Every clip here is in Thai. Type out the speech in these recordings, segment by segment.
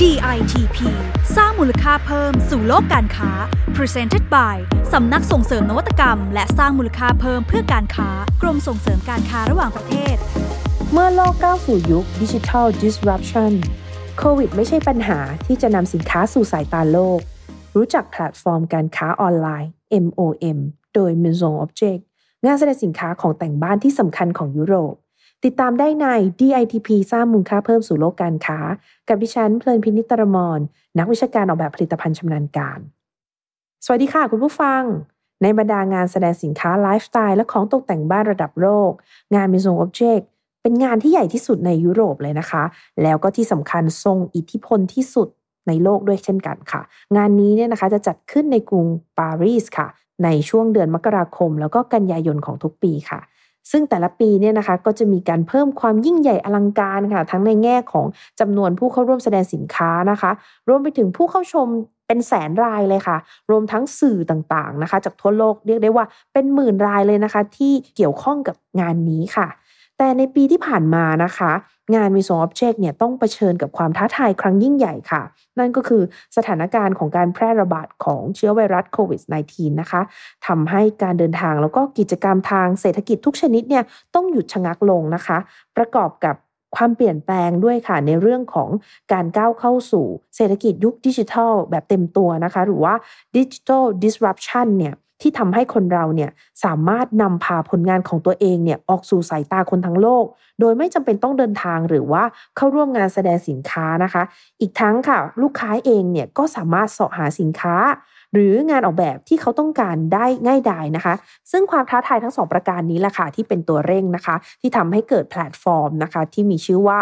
DITP สร้างมูลค่าเพิ่มสู่โลกการค้า Presented by สำนักส่งเสริมนวัตกรรม และสร้างมูลค่าเพิ่มเพื่อการค้ากรมส่งเสริมการค้าระหว่างประเทศ เมื่อโลกก้าวสู่ยุค Digital Disruption โควิดไม่ใช่ปัญหาที่จะนำสินค้าสู่สายตาโลก รู้จักแพลตฟอร์มการค้าออนไลน์ MOM โดย Maison Object งานแสดงสินค้าของแต่งบ้านที่สำคัญของยุโรป ติดตามได้ใน DITP สร้างมูลค่าเพิ่มสู่โลกการค้า กับดิฉันเพลินพินิตรมรนักวิชาการออกแบบผลิตภัณฑ์ชำนาญการ สวัสดีค่ะคุณผู้ฟัง ในบรรดางานแสดงสินค้าไลฟ์สไตล์และของตกแต่งบ้านระดับโลก งาน Maison Object เป็นงานที่ใหญ่ที่สุดในยุโรปเลยนะคะ แล้วก็ที่สำคัญทรงอิทธิพลที่สุดในโลกด้วยเช่นกันค่ะ งานนี้เนี่ยนะคะจะจัดขึ้นในกรุงปารีสค่ะ ในช่วงเดือนมกราคม แล้วก็กันยายนของทุกปีค่ะ ซึ่งแต่ละปีเนี่ยนะคะก็จะมีการเพิ่มความยิ่งใหญ่อลังการค่ะ ทั้งในแง่ของจำนวนผู้เข้าร่วมแสดงสินค้านะคะ รวมไปถึงผู้เข้าชมเป็นแสนรายเลยค่ะ รวมทั้งสื่อต่างๆนะคะ จากทั่วโลกเรียกได้ว่าเป็นหมื่นรายเลยนะคะ ที่เกี่ยวข้องกับงานนี้ค่ะ แต่ในปีที่ผ่านมานะคะ งาน Maison Object เนี่ยต้องเผชิญกับความท้าทายครั้งยิ่งใหญ่ค่ะ นั่นก็คือสถานการณ์ของการแพร่ระบาดของเชื้อไวรัสโควิด -19 นะคะทำให้การเดินทางแล้วก็กิจกรรมทางเศรษฐกิจทุกชนิดเนี่ยต้องหยุดชะงักลงนะคะ ประกอบกับความเปลี่ยนแปลงด้วยค่ะในเรื่องของการก้าวเข้าสู่เศรษฐกิจยุคดิจิทัลแบบเต็มตัวนะคะ หรือว่า Digital Disruption เนี่ย ที่ทำให้คนเราเนี่ยสามารถนำพาผลงานของตัวเองเนี่ยออกสู่สายตาคนทั้งโลก โดยไม่จำเป็นต้องเดินทางหรือว่าเข้าร่วมงานแสดงสินค้านะคะ อีกทั้งค่ะ ลูกค้าเองเนี่ยก็สามารถเสาะหาสินค้า หรืองานออกแบบที่เขาต้องการได้ง่ายดายนะคะ ซึ่งความท้าทายทั้งสองประการนี้แหละค่ะที่เป็นตัวเร่งนะคะ ที่ทำให้เกิดแพลตฟอร์มนะคะ ที่มีชื่อว่า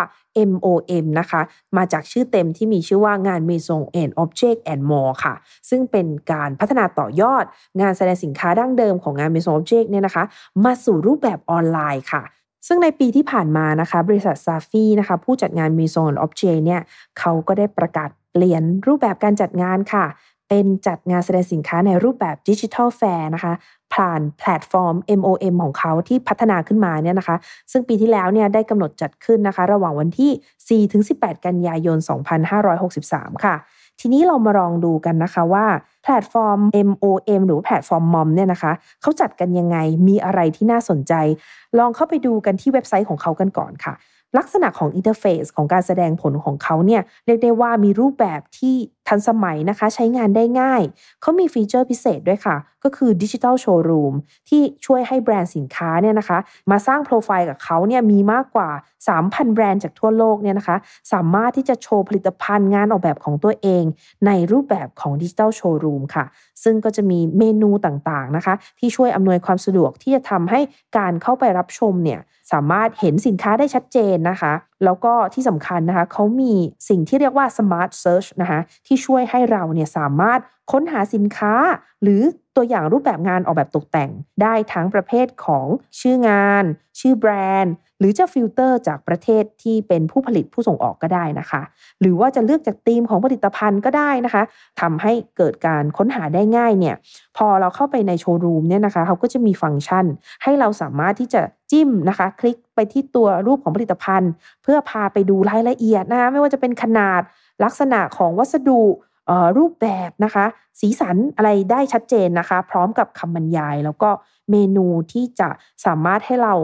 MOM นะคะ มาจากชื่อเต็มที่มีชื่อว่างาน Maison and Object and More ค่ะ ซึ่งเป็นการพัฒนาต่อยอด งานแสดงสินค้าดั้งเดิมของงาน Maison Object เนี่ยนะคะ มาสู่รูปแบบออนไลน์ค่ะซึ่งในปีที่ผ่านมานะคะ บริษัท SAFI นะคะ ผู้จัดงาน Maison Object เนี่ย เขาก็ได้ประกาศเปลี่ยนรูปแบบการจัดงานค่ะ เป็นจัดงานแสดงสินค้าในรูปแบบ digital fair นะคะ ผ่านแพลตฟอร์ม MOM ของเขาที่พัฒนาขึ้นมาเนี่ยนะคะ ซึ่งปีที่แล้วเนี่ยได้กำหนดจัดขึ้นนะคะ ระหว่างวันที่ 4-18 กันยายน 2563 ค่ะทีนี้เรามาลองดูกันนะคะว่าแพลตฟอร์ม MOM หรือแพลตฟอร์ม MOM เนี่ยนะคะเขาจัดกันยังไงมีอะไรที่น่าสนใจ ลองเข้าไปดูกันที่เว็บไซต์ของเขากันก่อนค่ะ ลักษณะของ interface ของการแสดงผลของเขาเนี่ยเรียกได้ว่ามีรูปแบบที่ ทันสมัยนะคะ ใช้งานได้ง่าย เขามี feature พิเศษด้วยค่ะ ก็คือ digital showroom ที่ช่วยให้แบรนด์สินค้าเนี่ยนะคะ มาสร้างโปรไฟล์กับเขาเนี่ยมีมากกว่า 3,000 แบรนด์จากทั่วโลกเนี่ยนะคะ สามารถที่จะโชว์ผลิตภัณฑ์งานออกแบบของตัวเอง ในรูปแบบของ digital showroom ค่ะ ซึ่งก็จะมีเมนูต่างๆนะคะ ที่ช่วยอำนวยความสะดวกที่จะทำให้การเข้าไปรับชมเนี่ยสามารถเห็นสินค้าได้ชัดเจนนะคะ แล้วก็ที่สำคัญนะคะเขามีสิ่งที่เรียกว่า Smart Search นะคะที่ช่วยให้เราเนี่ยสามารถ ค้นหาสินค้า หรือตัวอย่างรูปแบบงานออกแบบตกแต่ง ได้ทั้งประเภทของชื่องาน ชื่อแบรนด์ หรือจะฟิลเตอร์จากประเทศที่เป็นผู้ผลิตผู้ส่งออกก็ได้นะคะ หรือว่าจะเลือกจากธีมของผลิตภัณฑ์ก็ได้นะคะทำให้เกิดการค้นหาได้ง่ายเนี่ยพอเราเข้าไปในโชว์รูมเนี่ยนะคะเขาก็จะมีฟังก์ชัน ให้เราสามารถที่จะจิ้มนะคะ คลิกไปที่ตัวรูปของผลิตภัณฑ์ เพื่อพาไปดูรายละเอียดนะคะไม่ว่าจะเป็นขนาดลักษณะของวัสดุ รูปแบบนะคะ สีสันอะไรได้ชัดเจนนะคะ พร้อมกับคำบรรยาย แล้วก็เมนูที่จะสามารถให้เรา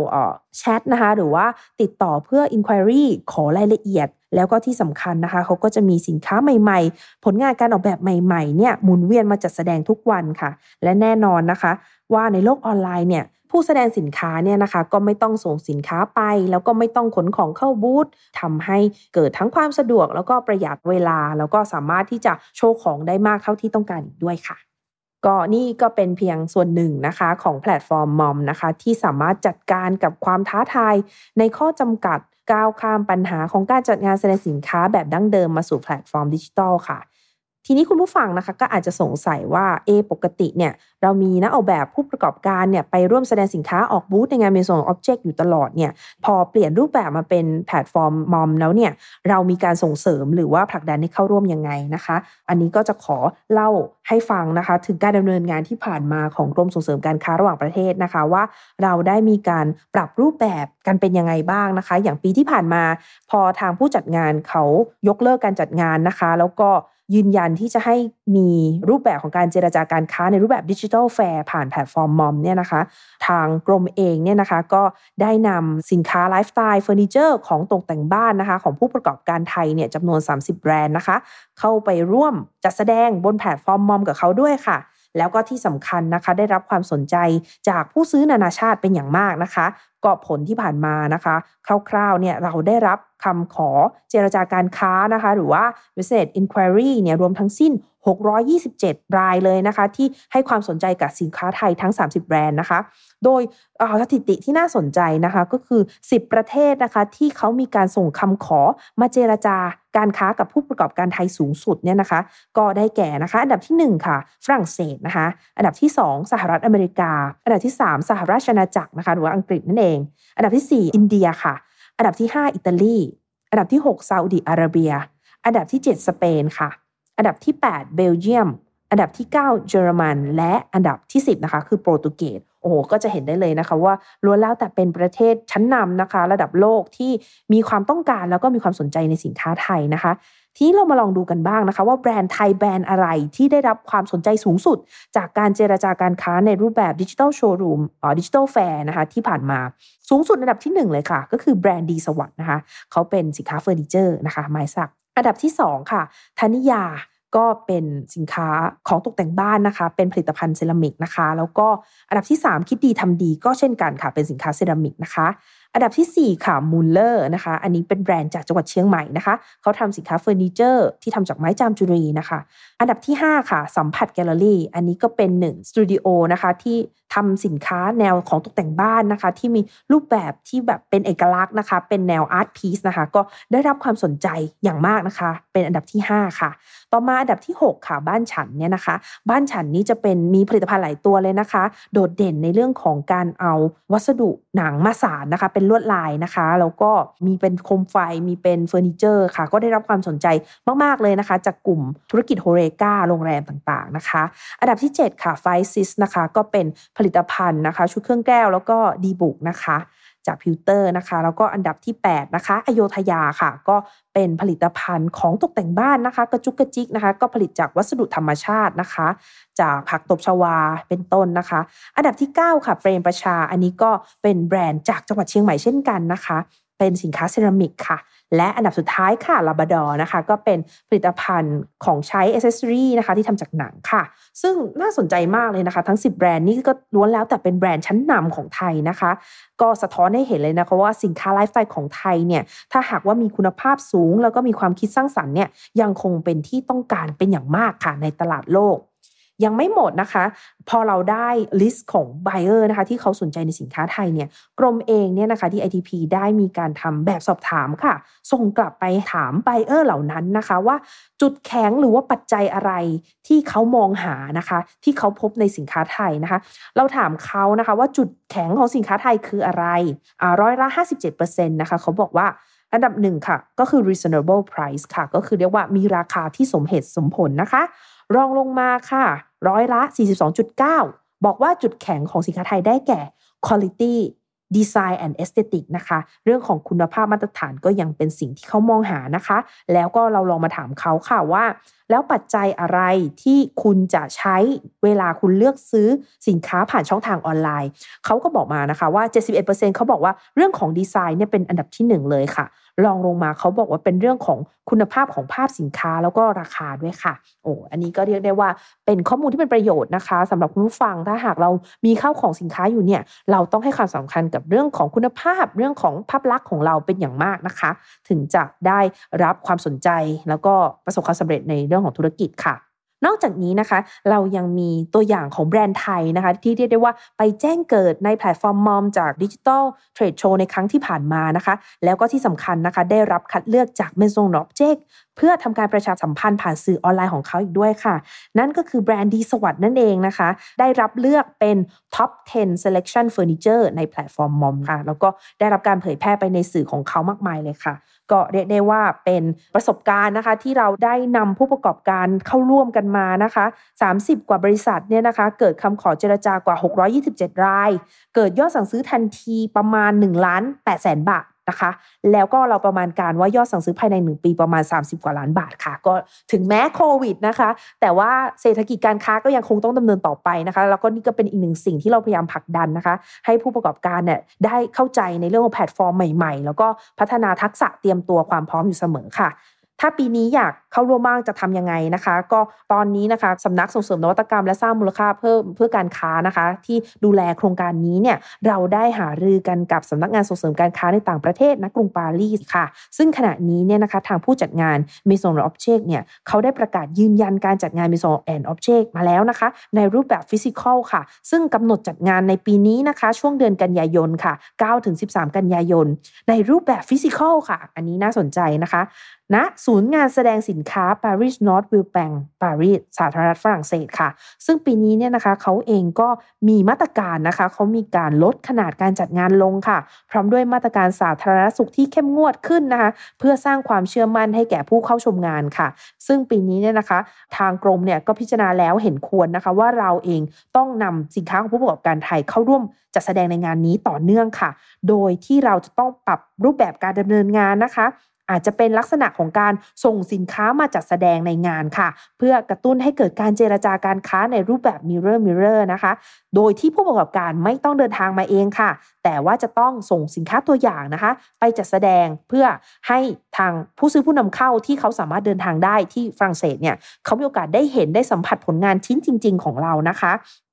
แชทนะคะ หรือว่าติดต่อเพื่อ Inquiry ขอรายละเอียด แล้วก็ที่สำคัญนะคะเขาก็จะมีสินค้าใหม่ๆ ผลงานการออกแบบใหม่ๆเนี่ยหมุนเวียนมาจัดแสดงทุกวันค่ะ และแน่นอนนะคะ ว่าในโลกออนไลน์เนี่ย ผู้แสดงสินค้าเนี่ยนะคะ ก็ไม่ต้องส่งสินค้าไป แล้วก็ไม่ต้องขนของเข้าบูธทำให้เกิดทั้งความสะดวก แล้วก็ประหยัดเวลา แล้วก็สามารถที่จะโชว์ของได้มากเท่าที่ต้องการอีกด้วยค่ะก็นี่ก็เป็นเพียงส่วนหนึ่งนะคะของแพลตฟอร์ม MOM นะคะที่สามารถจัดการกับความท้าทาย ในข้อจำกัดก้าวข้ามปัญหาของการจัดงานแสดงสินค้าแบบดั้งเดิมมาสู่แพลตฟอร์มดิจิทัลค่ะ ทีนี้คุณผู้ฟังนะคะก็อาจจะสงสัยว่าเอปกติเนี่ยเรามีนักออกแบบผู้ประกอบการเนี่ยไปร่วมแสดงสินค้าออกบูธในงาน Maison Object อยู่ตลอดเนี่ยพอเปลี่ยนรูปแบบมาเป็นแพลตฟอร์ม MOM แล้วเนี่ยเรามีการส่งเสริมหรือว่าผลักดันให้เข้าร่วมยังไงนะคะ อันนี้ก็จะขอเล่าให้ฟังนะคะ ถึงการดำเนินงานที่ผ่านมาของกรมส่งเสริมการค้าระหว่างประเทศนะคะว่า เราได้มีการปรับรูปแบบกันเป็นยังไงบ้างนะคะ อย่างปีที่ผ่านมา พอทางผู้จัดงานเขายกเลิกการจัดงานนะคะ แล้วก็ ยืนยันที่จะให้มีรูปแบบของการเจรจาการค้าในรูปแบบ digital fair ผ่านแพลตฟอร์ม MOM เนี่ยนะคะ ทางกรมเองเนี่ยนะคะก็ได้นำสินค้าไลฟ์สไตล์เฟอร์นิเจอร์ของตกแต่งบ้านนะคะ ของผู้ประกอบการไทยเนี่ยจำนวน 30 แบรนด์นะคะ เข้าไปร่วมจัดแสดงบนแพลตฟอร์ม MOM กับเขาด้วยค่ะแล้วก็ที่สำคัญนะคะได้รับความสนใจจากผู้ซื้อนานาชาติเป็นอย่างมากนะคะ ก็ผลที่ผ่านมานะคะ คร่าวๆเนี่ยเราได้รับคำขอเจรจาการค้านะคะ หรือว่า business inquiry เนี่ยรวมทั้งสิ้น 627 รายเลยนะคะ ที่ให้ความสนใจกับสินค้าไทยทั้ง 30 แบรนด์นะคะ โดยสถิติที่น่าสนใจนะคะ ก็คือ 10 ประเทศนะคะ ที่เขามีการส่งคำขอมาเจรจาการค้ากับผู้ประกอบการไทยสูงสุดเนี่ยนะคะ ก็ได้แก่นะคะ อันดับที่ 1 ค่ะ ฝรั่งเศสนะคะ อันดับที่ 2 สหรัฐอเมริกา อันดับที่ 3 สหราชอาณาจักรนะคะ หรือว่าอังกฤษนั่นเองอันดับที่ 4 อินเดียค่ะ อันดับที่ 5 อิตาลี อันดับที่ 6 ซาอุดิอาระเบีย อันดับที่ 7 สเปนค่ะ อันดับที่ 8 เบลเยียม อันดับที่ 9 เยอรมัน และอันดับที่ 10 นะคะ คือโปรตุเกสโอ้โหก็จะเห็นได้เลยนะคะว่าล้วนแล้วแต่เป็นประเทศชั้นนำนะคะ ระดับโลกที่มีความต้องการแล้วก็มีความสนใจในสินค้าไทยนะคะ ทีนี้เรามาลองดูกันบ้างนะคะ ว่าแบรนด์ไทยแบรนด์อะไรที่ได้รับความสนใจสูงสุด จากการเจรจาการค้าในรูปแบบ digital showroom อ๋อ digital fair นะคะที่ผ่านมาสูงสุดอันดับที่ 1 เลยค่ะ ก็คือแบรนด์ดีสวัสดิ์นะคะเขาเป็นสินค้าเฟอร์นิเจอร์นะคะไม้สัก อันดับที่ 2 ค่ะธนิยาก็เป็นสินค้าของตกแต่งบ้านนะคะ เป็นผลิตภัณฑ์เซรามิกนะคะ แล้วก็อันดับที่ 3 คิดดีทำดีก็เช่นกันค่ะ เป็นสินค้าเซรามิกนะคะ อันดับที่ 4 ค่ะ Moonler นะคะ อันนี้เป็นแบรนด์จากจังหวัดเชียงใหม่นะคะ เขาทำสินค้าเฟอร์นิเจอร์ที่ทำจากไม้จามจุรีนะคะ อันดับที่ 5 ค่ะ สัมผัสแกลเลอรี่ อันนี้ก็เป็นหนึ่งสตูดิโอนะคะที่ทำสินค้าแนวของตกแต่งบ้านนะคะ ที่มีรูปแบบที่แบบเป็นเอกลักษณ์นะคะ เป็นแนว art piece นะคะ ก็ได้รับความสนใจอย่างมากนะคะ เป็นอันดับที่ 5 ค่ะ ต่อมาอันดับที่ 6 ค่ะบ้านฉันเนี่ยนะคะ บ้านฉันนี้จะเป็นมีผลิตภัณฑ์หลายตัวเลยนะคะ โดดเด่นในเรื่องของการเอาวัสดุหนังมาสานนะคะเป็นลวดลายนะคะ แล้วก็มีเป็นโคมไฟมีเป็นเฟอร์นิเจอร์ค่ะ ก็ได้รับความสนใจมาก ๆ เลยนะคะ จากกลุ่มธุรกิจ HORECA โรงแรมต่างๆนะคะ อันดับที่ 7 ค่ะไฟซิสนะคะ ก็เป็นผลิตภัณฑ์นะคะ ชุดเครื่องแก้วแล้วก็ดีบุกนะคะ จาก pewter นะคะ แล้วก็อันดับที่ 8 นะคะอโยธยาค่ะ ก็เป็นผลิตภัณฑ์ของตกแต่งบ้านนะคะ กระจุกกระจิกนะคะ ก็ผลิตจากวัสดุธรรมชาตินะคะ จากผักตบชวาเป็นต้นนะคะ อันดับที่ 9 ค่ะเปรมประชา อันนี้ก็เป็นแบรนด์จากจังหวัดเชียงใหม่เช่นกันนะคะ เป็นสินค้าเซรามิกค่ะ และอันดับสุดท้ายค่ะลาบาดอนะคะ ก็เป็นผลิตภัณฑ์ของใช้อ c เซสซอรีนะคะ ที่ทำจากหนังค่ะ ซึ่งน่าสนใจมากเลยนะคะ ทั้ง 10 แบรนด์นี้ก็ล้วนแล้วแต่เป็นแบรนด์ชั้นนำของไทยนะคะ ก็สะท้อนให้เห็นเลยนะคะว่าสินค้าไลฟ์สไตล์ของไทยเนี่ย ถ้าหากว่ามีคุณภาพสูง แล้วก็มีความคิดสร้างสรรค์เนี่ยยังคงเป็นที่ต้องการเป็นอย่างมากค่ะในตลาดโลก ยังไม่หมดนะคะ พอเราได้ลิสต์ของ buyer นะคะที่เขาสนใจในสินค้าไทยเนี่ยกรมเองเนี่ยนะคะที่ ITP ได้มีการทำแบบสอบถามค่ะ ส่งกลับไปถาม buyer เหล่านั้นนะคะว่าจุดแข็งหรือว่าปัจจัยอะไรที่เขามองหานะคะ ที่เขาพบในสินค้าไทยนะคะ เราถามเขานะคะว่าจุดแข็งของสินค้าไทยคืออะไรอ่าร้อยละ 57%นะคะเขาบอกว่า อันดับหนึ่งค่ะ ก็คือ reasonable price ค่ะ ก็คือเรียกว่ามีราคาที่สมเหตุสมผลนะคะ รองลงมาค่ะ ร้อยละ 42.9 บอกว่าจุดแข็งของสินค้าไทยได้แก่ quality design and aesthetic นะคะ เรื่องของคุณภาพมาตรฐานก็ยังเป็นสิ่งที่เขามองหานะคะ แล้วก็เราลองมาถามเขาค่ะว่า แล้วปัจจัยอะไรที่คุณจะใช้เวลาคุณเลือกซื้อสินค้าผ่านช่องทางออนไลน์ เขาก็บอกมานะคะว่า 71%เขาบอกว่าเรื่องของดีไซน์เนี่ยเป็นอันดับที่หนึ่งเลยค่ะรองลงมาเขาบอกว่าเป็นเรื่องของคุณภาพของภาพสินค้าแล้วก็ราคาด้วยค่ะ โอ้อันนี้ก็เรียกได้ว่าเป็นข้อมูลที่เป็นประโยชน์นะคะสำหรับคุณผู้ฟังถ้าหากเรามีข้าวของสินค้าอยู่เนี่ย เราต้องให้ความสำคัญกับเรื่องของคุณภาพเรื่องของภาพลักษณ์ของเราเป็นอย่างมากนะคะ ถึงจะได้รับความสนใจแล้วก็ประสบความสำเร็จในเรื่องของธุรกิจค่ะนอกจากนี้นะคะเรายังมีตัวอย่างของแบรนด์ไทยนะคะ ที่เรียกได้ว่าไปแจ้งเกิดในแพลตฟอร์ม MOM จาก Digital Trade Show ในครั้งที่ผ่านมานะคะ แล้วก็ที่สำคัญนะคะ ได้รับคัดเลือกจาก Maison & Objet เพื่อทำการประชาสัมพันธ์ผ่านสื่อออนไลน์ของเขาอีกด้วยค่ะ นั่นก็คือแบรนด์ดีสวัสดิ์นั่นเองนะคะ ได้รับเลือกเป็น Top 10 Selection Furniture ในแพลตฟอร์ม MOM ค่ะแล้วก็ได้รับการเผยแพร่ไปในสื่อของเขามากมายเลยค่ะ ก็เรียกได้ว่าเป็นประสบการณ์นะคะ ที่เราได้นำผู้ประกอบการเข้าร่วมกันมานะคะ 30 กว่าบริษัทเนี่ยนะคะ เกิดคำขอเจรจากว่า 627 ราย เกิดยอดสั่งซื้อทันทีประมาณ1ล้าน8แสนบาท นะคะ แล้วก็เราประมาณการว่ายอดสั่งซื้อภายใน 1 ปีประมาณ 30 กว่าล้านบาทค่ะ ก็ถึงแม้โควิดนะคะ แต่ว่าเศรษฐกิจการค้าก็ยังคงต้องดำเนินต่อไปนะคะ แล้วก็นี่ก็เป็นอีกหนึ่งสิ่งที่เราพยายามผลักดันนะคะ ให้ผู้ประกอบการเนี่ยได้เข้าใจในเรื่องของแพลตฟอร์มใหม่ ๆ แล้วก็พัฒนาทักษะเตรียมตัวความพร้อมอยู่เสมอค่ะ ถ้าปีนี้อยากเข้าร่วมบ้างจะทํำยังไงนะคะ ก็ตอนนี้นะคะสำนักส่งเสริมนวัตกรรมและสร้างมูลค่าเพิ่มเพื่อการค้านะคะ ที่ดูแลโครงการนี้เนี่ยเราได้หารือกันกับสำนักงานส่งเสริมการค้าในต่างประเทศนะกรุงปารีสค่ะ ซึ่งขณะนี้เนี่ยนะคะทางผู้จัดงาน m ม s o n Object เนี่ยเขาได้ประกาศยืนยันการจัดงาน m ม s o n and Object มาแล้วนะคะ ในรูปแบบฟิสิกอลค่ะ ซึ่งกำหนดจัดงานในปีนี้นะคะ ช่วงเดือนกันยายนค่ะ9-13 กันยายน ในรูปแบบฟิสิกอลค่ะ อันนี้น่าสนใจนะคะณนะศูนย์งานแสดงสินค้า Paris North w i l b a n k ปารีสสาธารณรัฐฝรั่งเศสค่ะ ซึ่งปีนี้เนี่ยนะคะเขาเองก็มีมาตรการนะคะเขามีการลดขนาดการจัดงานลงค่ะ พร้อมด้วยมาตรการสาธารณสุขที่เข้มงวดขึ้นนะคะ เพื่อสร้างความเชื่อมั่นให้แก่ผู้เข้าชมงานค่ะ ซึ่งปีนี้เนี่ยนะคะ ทางกรมเนี่ยก็พิจารณาแล้วเห็นควรนะคะ ว่าเราเองต้องนำสินค้าของผู้ประกอบการไทยเข้าร่วมจัดแสดงในงานนี้ต่อเนื่องค่ะ โดยที่เราจะต้องปรับรูปแบบการดำเนินงานนะคะ อาจจะเป็นลักษณะของการส่งสินค้ามาจัดแสดงในงานค่ะ เพื่อกระตุ้นให้เกิดการเจรจาการค้าในรูปแบบ mirror mirror นะคะ โดยที่ผู้ประกอบการไม่ต้องเดินทางมาเองค่ะ แต่ว่าจะต้องส่งสินค้าตัวอย่างนะคะ ไปจัดแสดงเพื่อให้ทางผู้ซื้อผู้นำเข้าที่เขาสามารถเดินทางได้ที่ฝรั่งเศสเนี่ยเขามีโอกาสได้เห็นได้สัมผัสผลงานชิ้นจริง ๆ ของเรานะคะ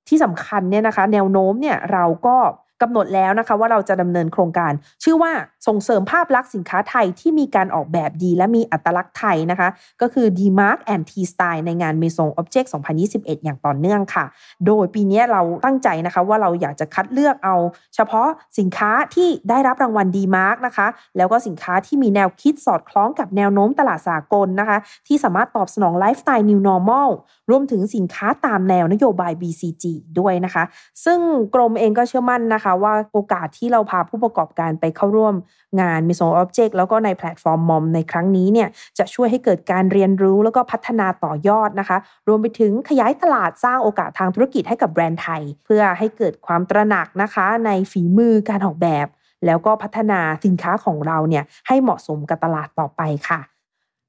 ที่สำคัญเนี่ยนะคะ แนวโน้มเนี่ยเราก็ กำหนดแล้วนะคะว่าเราจะดำเนินโครงการ ชื่อว่าส่งเสริมภาพลักษณ์สินค้าไทยที่มีการออกแบบดี และมีอัตลักษณ์ไทยนะคะ ก็คือ d m a r k and T Style ในงาน Maison Object 2021 อย่างต่อเนื่องค่ะ โดยปีนี้เราตั้งใจนะคะว่าเราอยากจะคัดเลือกเอา เฉพาะสินค้าที่ได้รับรางวัล d m a r k นะคะ แล้วก็สินค้าที่มีแนวคิดสอดคล้องกับแนวโน้มตลาดสากลนะคะ ที่สามารถตอบสนองไลฟ์สไตล์ New Normal รวมถึงสินค้าตามแนวนโยบาย BCG ด้วยนะคะ ซึ่งกรมเองก็เชื่อมั่นนะคะว่าโอกาสที่เราพาผู้ประกอบการไปเข้าร่วมงาน m i s o n Object แล้วก็ในแพลตฟอร์ม MOM ในครั้งนี้เนี่ยจะช่วยให้เกิดการเรียนรู้แล้วก็พัฒนาต่อยอดนะคะ รวมไปถึงขยายตลาดสร้างโอกาสทางธุรกิจให้กับแบรนด์ไทย เพื่อให้เกิดความตระหนักนะคะในฝีมือการออกแบบ แล้วก็พัฒนาสินค้าของเราเนี่ยให้เหมาะสมกับตลาดต่อไปค่ะ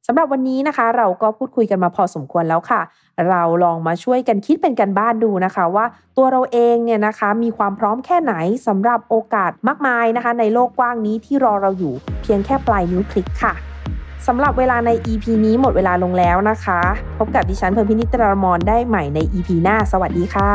สำหรับวันนี้นะคะ เราก็พูดคุยกันมาพอสมควรแล้วค่ะ เราลองมาช่วยกันคิดเป็นกันบ้านดูนะคะ ว่าตัวเราเองเนี่ยนะคะ มีความพร้อมแค่ไหนสำหรับโอกาสมากมายนะคะ ในโลกกว้างนี้ที่รอเราอยู่เพียงแค่ปลายนิ้วคลิกค่ะสำหรับเวลาใน EP นี้หมดเวลาลงแล้วนะคะ พบกับดิฉันเพิ่มพินิตรมอนได้ใหม่ใน EP หน้า สวัสดีค่ะ